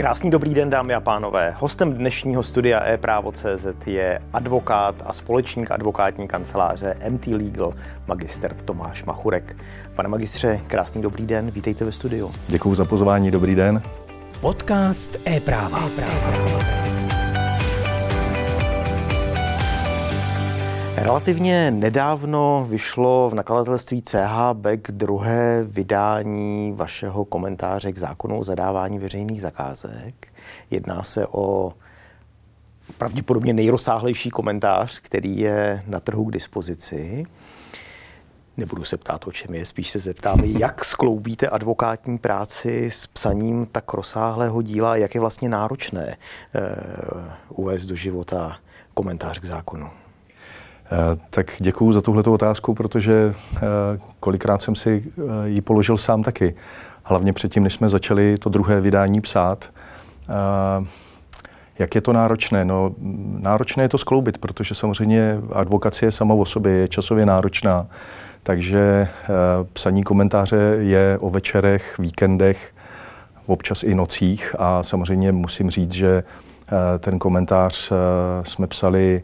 Krásný dobrý den, dámy a pánové. Hostem dnešního studia e-právo.cz je advokát a společník advokátní kanceláře MT Legal, magister Tomáš Machurek. Pane magistře, krásný dobrý den, vítejte ve studiu. Děkuji za pozvání, dobrý den. Podcast e-práva. e-práva. Relativně nedávno vyšlo v nakladatelství CH Beck druhé vydání vašeho komentáře k zákonu o zadávání veřejných zakázek. Jedná se o pravděpodobně nejrozsáhlejší komentář, který je na trhu k dispozici. Nebudu se ptát, o čem je, spíš se zeptám, jak skloubíte advokátní práci s psaním tak rozsáhlého díla, jak je vlastně náročné uh, uvést do života komentář k zákonu. Eh, tak děkuji za tuhle otázku, protože eh, kolikrát jsem si eh, ji položil sám taky. Hlavně předtím, než jsme začali to druhé vydání psát. Jak je to náročné? No, náročné je to skloubit, protože samozřejmě advokacie sama o sobě je časově náročná. Takže psaní komentáře je o večerech, víkendech, občas i nocích a samozřejmě musím říct, že ten komentář jsme psali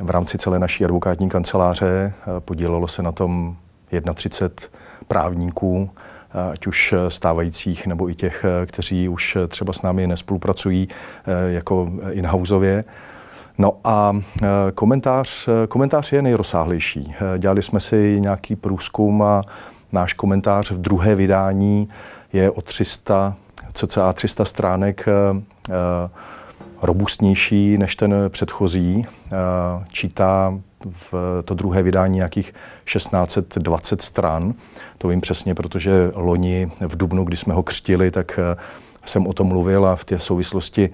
v rámci celé naší advokátní kanceláře. Eh, podílelo se na tom 31 právníků, eh, ať už stávajících nebo i těch, eh, kteří už třeba s námi nespolupracují jako in-houseově. No a komentář, komentář je nejrozsáhlejší. Dělali jsme si nějaký průzkum a náš komentář v druhé vydání je o 300, cca 300 stránek robustnější než ten předchozí. Čítá v to druhé vydání nějakých 1620 stran. To vím přesně, protože loni v Dubnu, kdy jsme ho křtili, tak e, jsem o tom mluvil a v té souvislosti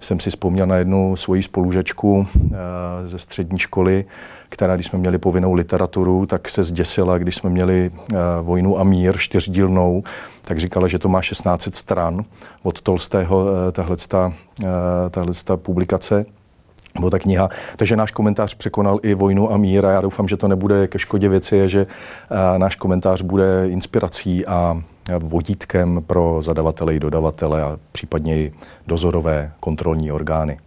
jsem si vzpomněl na jednu svoji spolužečku e, ze střední školy, která, když jsme měli povinnou literaturu, tak se zděsila, když jsme měli uh, Vojnu a mír čtyřdílnou, tak říkala, že to má 16 stran od Tolstého, uh, tahle publikace nebo ta kniha. Takže náš komentář překonal i vojnu a mír a já doufám, že to nebude ke škodě věci, že náš komentář bude inspirací a vodítkem pro zadavatele i dodavatele a případně i dozorové kontrolní orgány.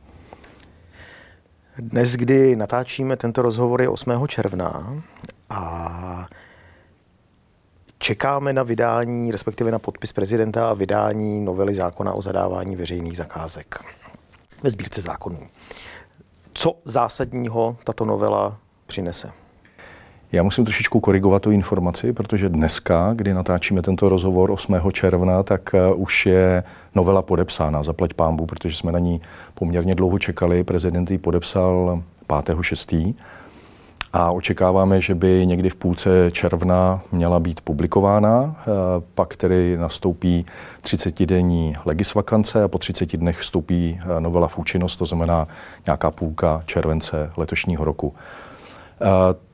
Dnes, kdy natáčíme tento rozhovor, je 8. června a čekáme na vydání, respektive na podpis prezidenta a vydání novely zákona o zadávání veřejných zakázek ve sbírce zákonů. Co zásadního tato novela přinese? Já musím trošičku korigovat tu informaci, protože dneska, kdy natáčíme tento rozhovor 8. června, tak eh, už je novela podepsána, zaplať pámbu, protože jsme na ní poměrně dlouho čekali. Prezident ji podepsal 5.6. A očekáváme, že by někdy v půlce června měla být publikována, eh, pak tedy nastoupí 30-denní legisvakance a po 30 dnech vstoupí eh, novela v účinnost, to znamená nějaká půlka července letošního roku.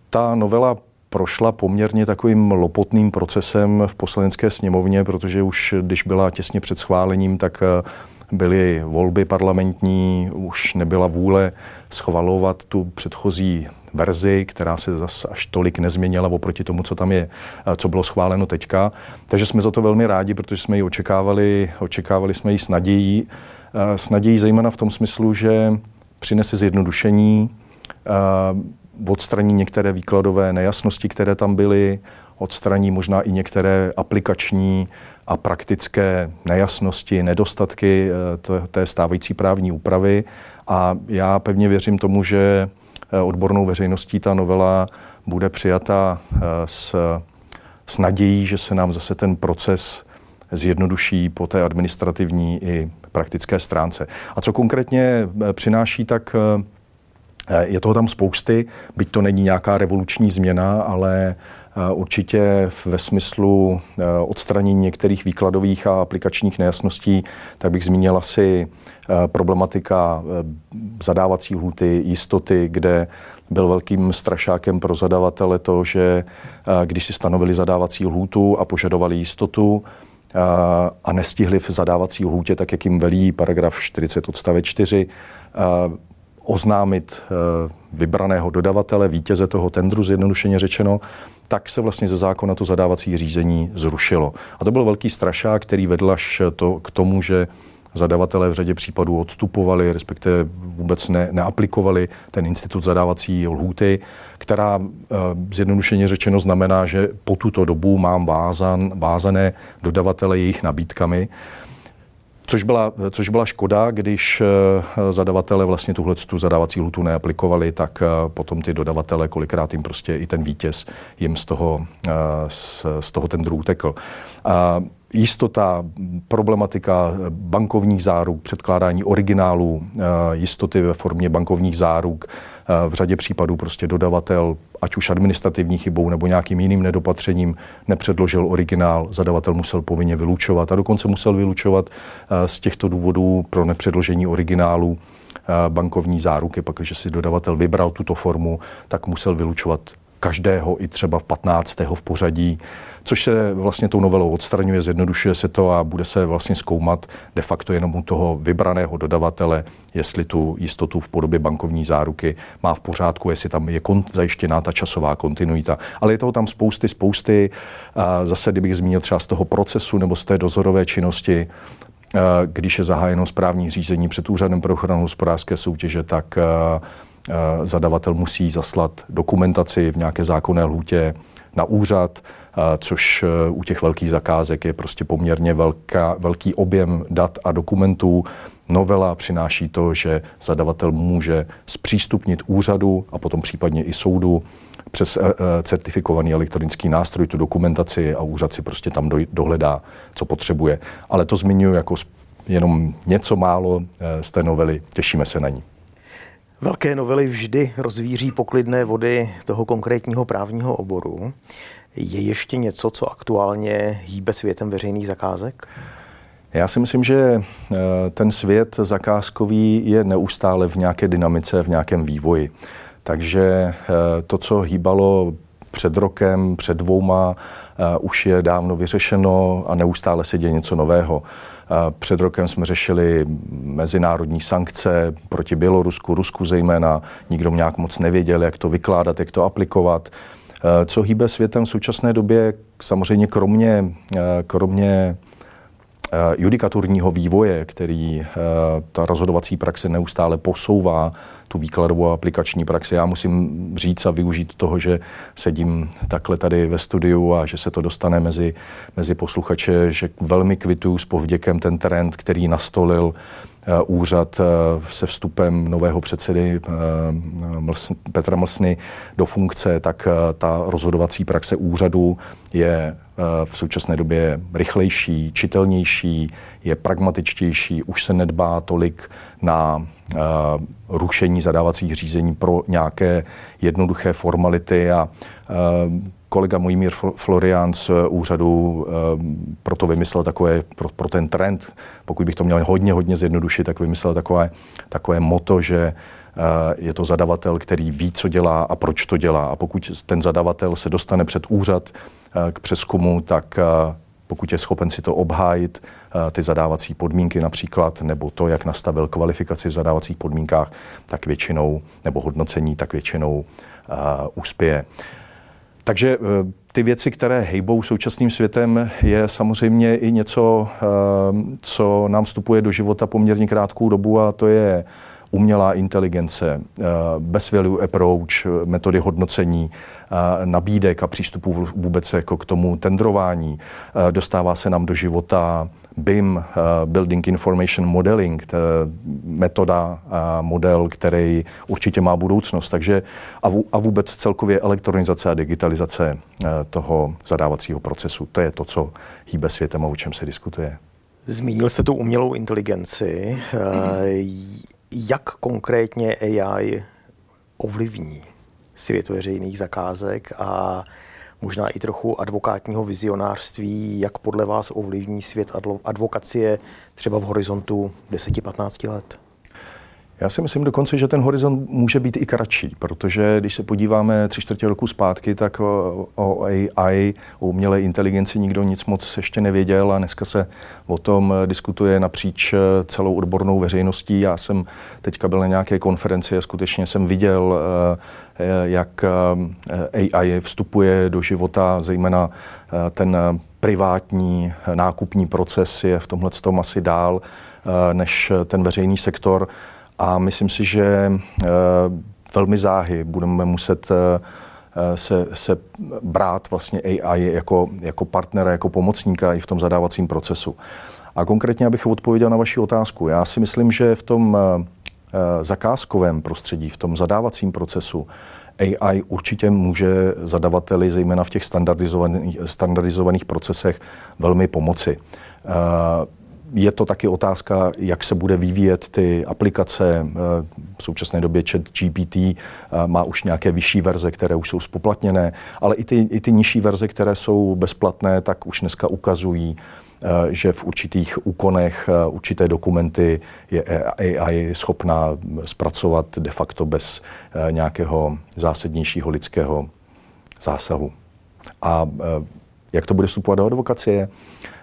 Ta novela prošla poměrně takovým lopotným procesem v poslanecké sněmovně, protože už když byla těsně před schválením, tak eh, byly volby parlamentní, už nebyla vůle schvalovat tu předchozí verzi, která se zase až tolik nezměnila oproti tomu, co tam je, eh, co bylo schváleno teďka. Takže jsme za to velmi rádi, protože jsme ji očekávali, očekávali jsme ji s nadějí, eh, s nadějí zejména v tom smyslu, že přinese zjednodušení, odstraní některé výkladové nejasnosti, které tam byly, odstraní možná i některé aplikační a praktické nejasnosti, nedostatky eh, té stávající právní úpravy. A já pevně věřím tomu, že eh, odbornou veřejností ta novela bude přijata eh, s, s nadějí, že se nám zase ten proces zjednoduší po té administrativní i praktické stránce. A co konkrétně přináší, tak je toho tam spousty, byť to není nějaká revoluční změna, ale eh, určitě ve smyslu eh, odstranění některých výkladových a aplikačních nejasností, tak bych zmínil asi problematika zadávací hluty, jistoty, kde byl velkým strašákem pro zadavatele to, že když si stanovili zadávací lhůtu a požadovali jistotu, a nestihli v zadávací lhůtě, tak jak jim velí paragraf 40 odstavec 4, oznámit eh, vybraného dodavatele, vítěze toho tendru, zjednodušeně řečeno, tak se vlastně ze zákona to zadávací řízení zrušilo. A to byl velký strašák, který vedl až to, k tomu, že zadavatelé v řadě případů odstupovali, respektive vůbec ne, neaplikovali ten institut zadávací lhůty, která eh, zjednodušeně řečeno znamená, že po tuto dobu mám vázan, vázané dodavatele jejich nabídkami. Což byla, což byla škoda, když eh, zadavatele vlastně tuhle tu zadávací lutu neaplikovali, tak eh, potom ty dodavatele, kolikrát jim prostě i ten vítěz jim z toho, z, z toho ten druhý utekl. Jistota, problematika bankovních záruk, předkládání originálů, eh, jistoty ve formě bankovních záruk, eh, v řadě případů prostě dodavatel, ať už administrativní chybou nebo nějakým jiným nedopatřením, nepředložil originál, zadavatel musel povinně vylučovat a dokonce musel vylučovat eh, z těchto důvodů pro nepředložení originálu bankovní záruky, pak, když si dodavatel vybral tuto formu, tak musel vylučovat každého i třeba v 15. v pořadí, což se vlastně tou novelou odstraňuje, zjednodušuje se to a bude se vlastně zkoumat de facto jenom u toho vybraného dodavatele, jestli tu jistotu v podobě bankovní záruky má v pořádku, jestli tam je kon- zajištěná ta časová kontinuita. Ale je toho tam spousty, spousty. A zase, kdybych zmínil třeba z toho procesu nebo z té dozorové činnosti, když je zahájeno správní řízení před Úřadem pro ochranu hospodářské soutěže, tak zadavatel musí zaslat dokumentaci v nějaké zákonné lhůtě na úřad, eh, což eh, u těch velkých zakázek je prostě poměrně velká, velký objem dat a dokumentů. Novela přináší to, že zadavatel může zpřístupnit úřadu a potom případně i soudu přes certifikovaný elektronický nástroj tu dokumentaci a úřad si prostě tam dohledá, co potřebuje. Ale to zmiňuji jako jenom něco málo z té novely. Těšíme se na ní. Velké novely vždy rozvíří poklidné vody toho konkrétního právního oboru. Je ještě něco, co aktuálně hýbe světem veřejných zakázek? Já si myslím, že eh, ten svět zakázkový je neustále v nějaké dynamice, v nějakém vývoji. Takže eh, to, co hýbalo před rokem, před dvouma, eh, už je dávno vyřešeno a neustále se děje něco nového. Před rokem jsme řešili mezinárodní sankce proti Bělorusku, Rusku zejména. Nikdo nějak moc nevěděl, jak to vykládat, jak to aplikovat. Co hýbe světem v současné době, samozřejmě kromě, kromě judikaturního vývoje, který ta rozhodovací praxe neustále posouvá, tu výkladovou aplikační praxi. Já musím říct a využít toho, že sedím takhle tady ve studiu a že se to dostane mezi, mezi posluchače, že velmi kvituju s povděkem ten trend, který nastolil eh, úřad eh, se vstupem nového předsedy eh, Petra Mlsny do funkce, tak ta rozhodovací praxe úřadu je v současné době rychlejší, čitelnější, je pragmatičtější, už se nedbá tolik na rušení zadávacích řízení pro nějaké jednoduché formality a kolega Mojmír Florian z úřadu proto vymyslel takové, pro, pro ten trend, pokud bych to měl hodně, hodně zjednodušit, tak vymyslel takové, takové moto, že je to zadavatel, který ví, co dělá a proč to dělá. A pokud ten zadavatel se dostane před úřad k přeskumu, tak pokud je schopen si to obhájit, eh, ty zadávací podmínky například, nebo to, jak nastavil kvalifikaci v zadávacích podmínkách, tak většinou, nebo hodnocení, tak většinou uh, uspěje. Takže uh, ty věci, které hejbou současným světem, je samozřejmě i něco, uh, co nám vstupuje do života poměrně krátkou dobu a to je umělá inteligence, eh, best value approach, metody hodnocení, eh, nabídek a přístupů vůbec jako k tomu tendrování. Eh, dostává se nám do života BIM, Building Information Modeling, metoda model, který určitě má budoucnost. Takže a vůbec celkově elektronizace a digitalizace toho zadávacího procesu. To je to, co hýbe světem a o čem se diskutuje. Zmínil jste tu umělou inteligenci. Jak konkrétně AI ovlivní svět veřejných zakázek a možná i trochu advokátního vizionářství, jak podle vás ovlivní svět advokacie třeba v horizontu 10-15 let? Já si myslím dokonce, že ten horizont může být i kratší, protože když se podíváme tři čtvrtě roku zpátky, tak o, AI, o umělé inteligenci nikdo nic moc ještě nevěděl a dneska se o tom diskutuje napříč celou odbornou veřejností. Já jsem teďka byl na nějaké konferenci a skutečně jsem viděl, eh, jak eh, AI vstupuje do života, zejména eh, ten privátní nákupní proces je v tomhle tom asi dál než ten veřejný sektor a myslím si, že eh, velmi záhy budeme muset eh, se, se brát vlastně AI jako, jako partnera, jako pomocníka i v tom zadávacím procesu. A konkrétně, abych odpověděl na vaši otázku, já si myslím, že v tom eh, zakázkovém prostředí, v tom zadávacím procesu, AI určitě může zadavateli, zejména v těch standardizovaných, standardizovaných procesech, velmi pomoci je to taky otázka, jak se bude vyvíjet ty aplikace. Eh, v současné době chat GPT eh, má už nějaké vyšší verze, které už jsou spoplatněné, ale i ty, i ty nižší verze, které jsou bezplatné, tak už dneska ukazují, eh, že v určitých úkonech určité dokumenty je AI schopná zpracovat de facto bez nějakého zásadnějšího lidského zásahu. A jak to bude vstupovat do advokacie?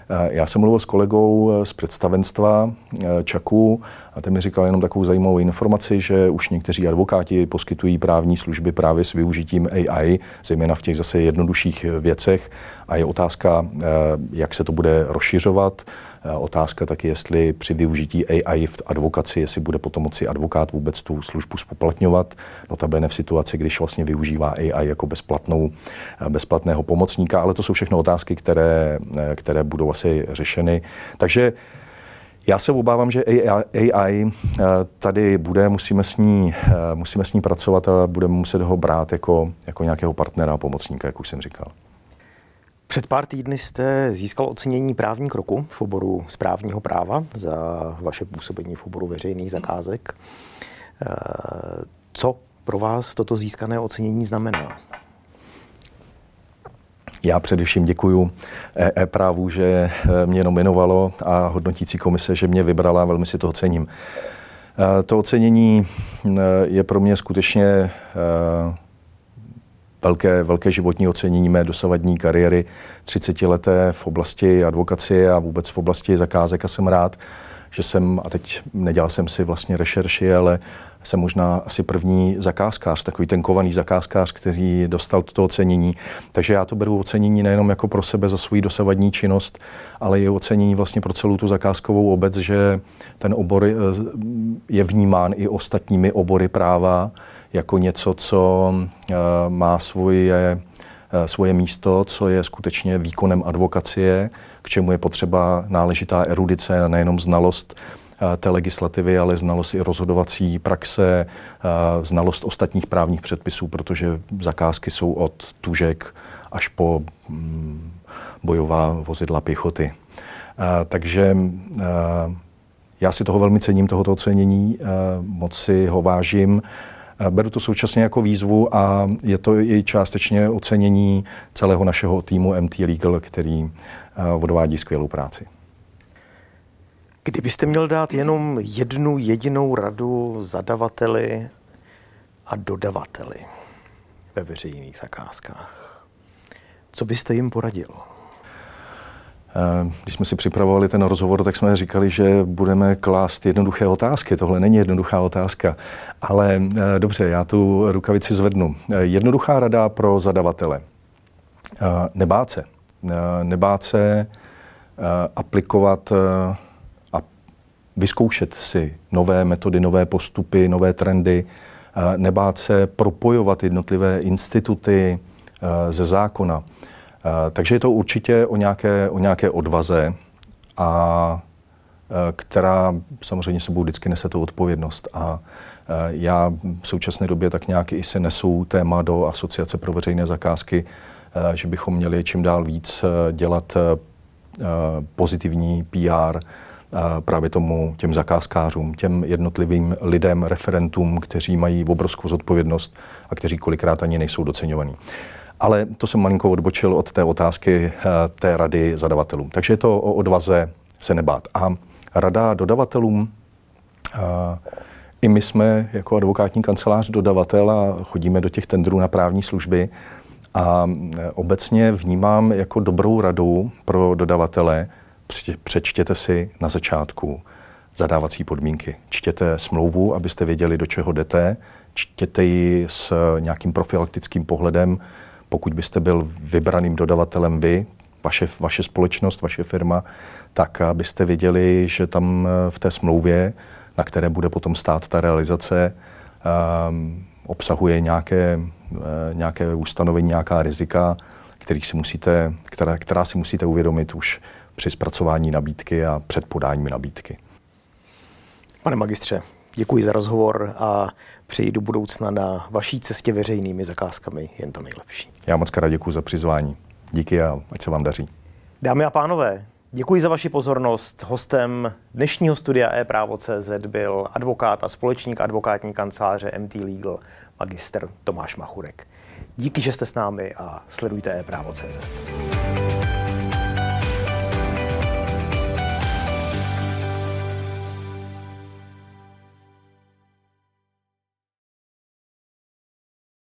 Eh, já jsem mluvil s kolegou eh, z představenstva eh, Čaku a ten mi říkal jenom takovou zajímavou informaci, že už někteří advokáti poskytují právní služby právě s využitím AI, zejména v těch zase jednodušších věcech. A je otázka, jak se to bude rozšiřovat. Otázka taky, jestli při využití AI v advokaci, jestli bude potom moci advokát vůbec tu službu spoplatňovat. Notabene v situaci, když vlastně využívá AI jako bezplatnou, bezplatného pomocníka, ale to jsou všechno otázky, které, které budou asi řešeny. Takže já se obávám, že AI eh, tady bude, musíme s ní, eh, musíme s ní pracovat a budeme muset ho brát jako, jako nějakého partnera a pomocníka, jak už jsem říkal. Před pár týdny jste získal ocenění právní kroku v oboru správního práva za vaše působení v oboru veřejných zakázek. Eh, co pro vás toto získané ocenění znamená? Já především děkuji e-právu, že eh, mě nominovalo a hodnotící komise, že mě vybrala, velmi si toho cením. Eh, to ocenění je pro mě skutečně velké, velké životní ocenění mé dosavadní kariéry 30 leté v oblasti advokacie a vůbec v oblasti zakázek a jsem rád, že jsem, a teď nedělal jsem si vlastně rešerši, ale jsem možná asi první zakázkář, takový ten kovaný zakázkář, který dostal toto ocenění. Takže já to beru ocenění nejenom jako pro sebe za svou dosavadní činnost, ale i ocenění vlastně pro celou tu zakázkovou obec, že ten obor eh, je vnímán i ostatními obory práva jako něco, co eh, má svoje, eh, svoje místo, co je skutečně výkonem advokacie, k čemu je potřeba náležitá erudice nejenom znalost eh, té legislativy, ale znalost i rozhodovací praxe, znalost ostatních právních předpisů, protože zakázky jsou od tužek až po mm, bojová vozidla pěchoty. Takže já si toho velmi cením, tohoto ocenění, moc si ho vážím. Beru to současně jako výzvu a je to i částečně ocenění celého našeho týmu MT Legal, který eh, odvádí skvělou práci. Kdybyste měl dát jenom jednu jedinou radu zadavateli a dodavateli ve veřejných zakázkách, co byste jim poradil? Eh, když jsme si připravovali ten rozhovor, tak jsme říkali, že budeme klást jednoduché otázky. Tohle není jednoduchá otázka, ale eh, dobře, já tu rukavici zvednu. Eh, jednoduchá rada pro zadavatele. Nebát se. Nebát se aplikovat a vyzkoušet si nové metody, nové postupy, nové trendy, nebát se propojovat jednotlivé instituty ze zákona takže je to určitě o nějaké, o nějaké odvaze, a eh, která samozřejmě sebou vždycky nese tu odpovědnost. A eh, já v současné době tak nějak i se nesou téma do Asociace pro veřejné zakázky, že bychom měli čím dál víc dělat pozitivní PR právě tomu těm zakázkářům, těm jednotlivým lidem, referentům, kteří mají obrovskou zodpovědnost a kteří kolikrát ani nejsou doceňovaní. Ale to jsem malinko odbočil od té otázky eh, té rady zadavatelům. Takže je to o odvaze se nebát. A rada dodavatelům, eh, I my jsme jako advokátní kancelář dodavatel a chodíme do těch tendrů na právní služby a obecně vnímám jako dobrou radu pro dodavatele, přečtěte si na začátku zadávací podmínky. Čtěte smlouvu, abyste věděli, do čeho jdete, čtěte ji s nějakým profilaktickým pohledem, pokud byste byl vybraným dodavatelem vy, vaše, vaše společnost, vaše firma, tak abyste věděli, že tam v té smlouvě, na které bude potom stát ta realizace, um, obsahuje nějaké, uh, nějaké ustanovení, nějaká rizika, kterých si musíte, která, která si musíte uvědomit už při zpracování nabídky a před podáním nabídky. Pane magistře, děkuji za rozhovor a přeji do budoucna na vaší cestě veřejnými zakázkami jen to nejlepší. Já moc krát děkuji za přizvání. Díky a ať se vám daří. Dámy a pánové, děkuji za vaši pozornost. Hostem dnešního studia e-právo.cz byl advokát a společník advokátní kanceláře MT Legal, magister Tomáš Machurek. Díky, že jste s námi a sledujte e-právo.cz.